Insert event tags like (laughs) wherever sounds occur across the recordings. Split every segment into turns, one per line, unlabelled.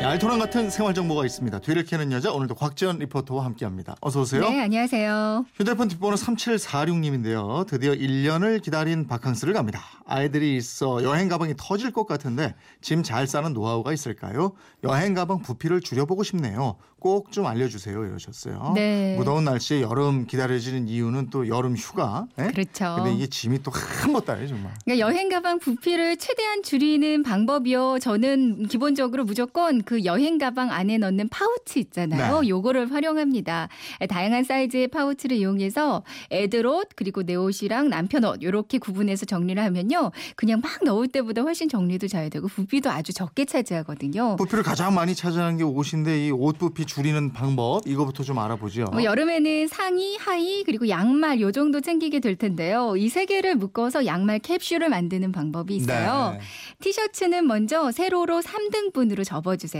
알토란 같은 생활 정보가 있습니다. 뒤를 캐는 여자 오늘도 곽지연 리포터와 함께합니다. 어서 오세요.
네, 안녕하세요.
휴대폰 뒷번호 3746님인데요. 드디어 1년을 기다린 바캉스를 갑니다. 아이들이 있어 여행 가방이 터질 것 같은데 짐 잘 싸는 노하우가 있을까요? 여행 가방 부피를 줄여보고 싶네요. 꼭 좀 알려주세요. 이러셨어요.
네.
무더운 날씨에 여름 기다려지는 이유는 또 여름 휴가. 예?
그렇죠.
근데 이게 짐이 또한 못다요 정말.
그러니까 여행 가방 부피를 최대한 줄이는 방법이요. 저는 기본적으로 무조건 그 여행 가방 안에 넣는 파우치 있잖아요.
네.
요거를 활용합니다. 다양한 사이즈의 파우치를 이용해서 애들 옷 그리고 내 옷이랑 남편 옷 요렇게 구분해서 정리를 하면요. 그냥 막 넣을 때보다 훨씬 정리도 잘 되고 부피도 아주 적게 차지하거든요.
부피를 가장 많이 차지하는 게 옷인데 이 옷 부피 줄이는 방법 이거부터 좀 알아보죠.
뭐 여름에는 상의, 하의 그리고 양말 요 정도 챙기게 될 텐데요. 이 세 개를 묶어서 양말 캡슐을 만드는 방법이 있어요.
네.
티셔츠는 먼저 세로로 3등분으로 접어주세요.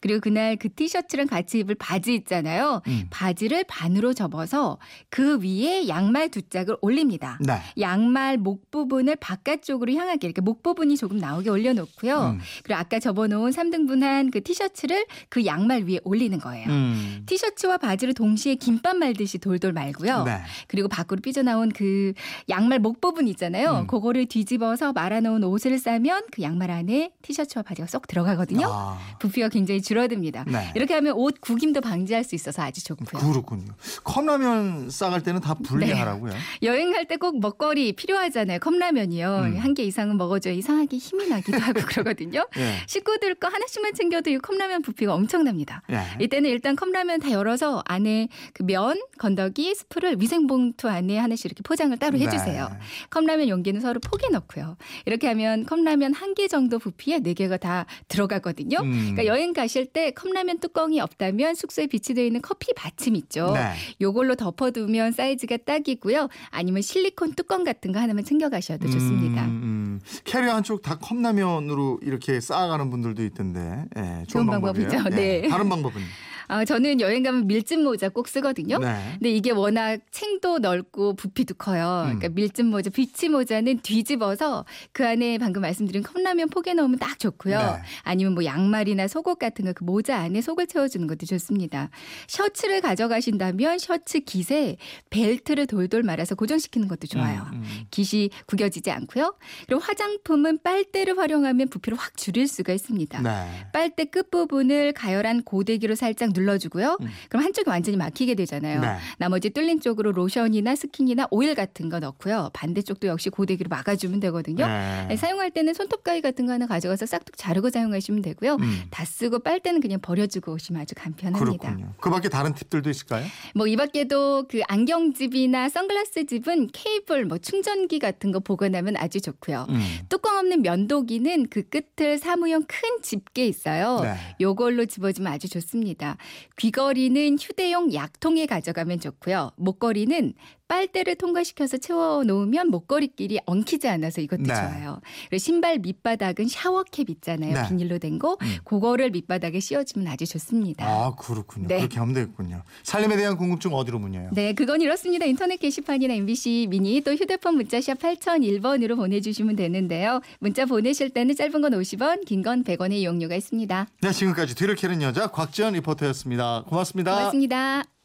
그리고 그날 그 티셔츠랑 같이 입을 바지 있잖아요.
음.
바지를 반으로 접어서 그 위에 양말 두 짝을 올립니다.
네.
양말 목 부분을 바깥쪽으로 향하게 이렇게 목 부분이 조금 나오게 올려놓고요.
음.
그리고 아까 접어놓은 3등분한 그 티셔츠를 그 양말 위에 올리는 거예요.
음.
티셔츠와 바지를 동시에 김밥 말듯이 돌돌 말고요.
네.
그리고 밖으로 삐져나온 그 양말 목 부분 있잖아요.
음.
그거를 뒤집어서 말아놓은 옷을 싸면 그 양말 안에 티셔츠와 바지가 쏙 들어가거든요.
아,
부피가 굉장히 줄어듭니다.
네.
이렇게 하면 옷 구김도 방지할 수 있어서 아주 좋고요.
그렇군요. 컵라면 싸갈 때는 다 분리하라고요.
여행 갈 때 꼭 먹거리 필요하잖아요. 컵라면이요.
음.
한개 이상은 먹어줘야 이상하게 힘이 나기도 하고 (laughs) 그러거든요.
예.
식구들 거 하나씩만 챙겨도 이 컵라면 부피가 엄청납니다.
예.
이때는 일단 컵라면 다 열어서 안에 그 면, 건더기, 스프를 위생봉투 안에 하나씩 이렇게 포장을 따로 해주세요.
네.
컵라면 용기는 서로 포개 넣고요. 이렇게 하면 컵라면 한 개 정도 부피에 네 개가 다 들어가거든요.
음.
그러니까 여행 가실 때 컵라면 뚜껑이 없다면 숙소에 비치되어 있는 커피 받침 있죠.
네.
요걸로 덮어두면 사이즈가 딱이고요. 아니면 실리콘 뚜껑 같은 거 하나만 챙겨가셔도 좋습니다.
음, 음. 캐리어 한쪽 다 컵라면으로 이렇게 쌓아가는 분들도 있던데. 예, 좋은,
좋은. 방법이죠.
예.
네.
다른 방법은.
아, 저는 여행 가면 밀짚 모자 꼭 쓰거든요.
네.
근데 이게 워낙 챙도 넓고 부피도 커요.
음.
그러니까 밀짚 모자, 비치 모자는 뒤집어서 그 안에 방금 말씀드린 컵라면 포개 넣으면 딱 좋고요.
네.
아니면 뭐 양말이나 속옷 같은 거 그 모자 안에 속을 채워주는 것도 좋습니다. 셔츠를 가져가신다면 셔츠 깃에 벨트를 돌돌 말아서 고정시키는 것도 좋아요.
음, 음.
깃이 구겨지지 않고요. 그리고 화장품은 빨대를 활용하면 부피를 확 줄일 수가 있습니다.
네.
빨대 끝부분을 가열한 고데기로 살짝 눌러주고요.
음.
그럼 한쪽이 완전히 막히게 되잖아요.
네.
나머지 뚫린 쪽으로 로션이나 스킨이나 오일 같은 거 넣고요. 반대쪽도 역시 고데기로 막아주면 되거든요.
네.
네, 사용할 때는 손톱 가위 같은 거 하나 가져가서 싹둑 자르고 사용하시면 되고요.
음.
다 쓰고 빨대는 그냥 버려주고 오시면 아주 간편합니다.
그렇군요. 그 밖에 다른 팁들도 있을까요?
뭐 이 밖에도 그 안경집이나 선글라스 집은 케이블, 뭐 충전기 같은 거 보관하면 아주 좋고요.
음.
뚜껑 없는 면도기는 그 끝을 사무용 큰 집게 있어요.
네.
요걸로 집어주면 아주 좋습니다. 귀걸이는 휴대용 약통에 가져가면 좋고요. 목걸이는 빨대를 통과시켜서 채워 놓으면 목걸이끼리 엉키지 않아서 이것도
네.
좋아요. 그리고 신발 밑바닥은 샤워캡 있잖아요.
네.
비닐로 된 거.
음.
그거를 밑바닥에 씌워주면 아주 좋습니다.
아, 그렇군요.
네.
그렇게 하면 되겠군요. 살림에 대한 궁금증 어디로 문의해요?
네, 그건 이렇습니다. 인터넷 게시판이나 MBC 미니 또 휴대폰 문자샵 8001번으로 보내주시면 되는데요. 문자 보내실 때는 짧은 건 50원, 긴 건 100원의 이용료가 있습니다.
네, 지금까지 뒤를 캐는 여자 곽지연 리포터 였습니다. 고맙습니다.
고맙습니다.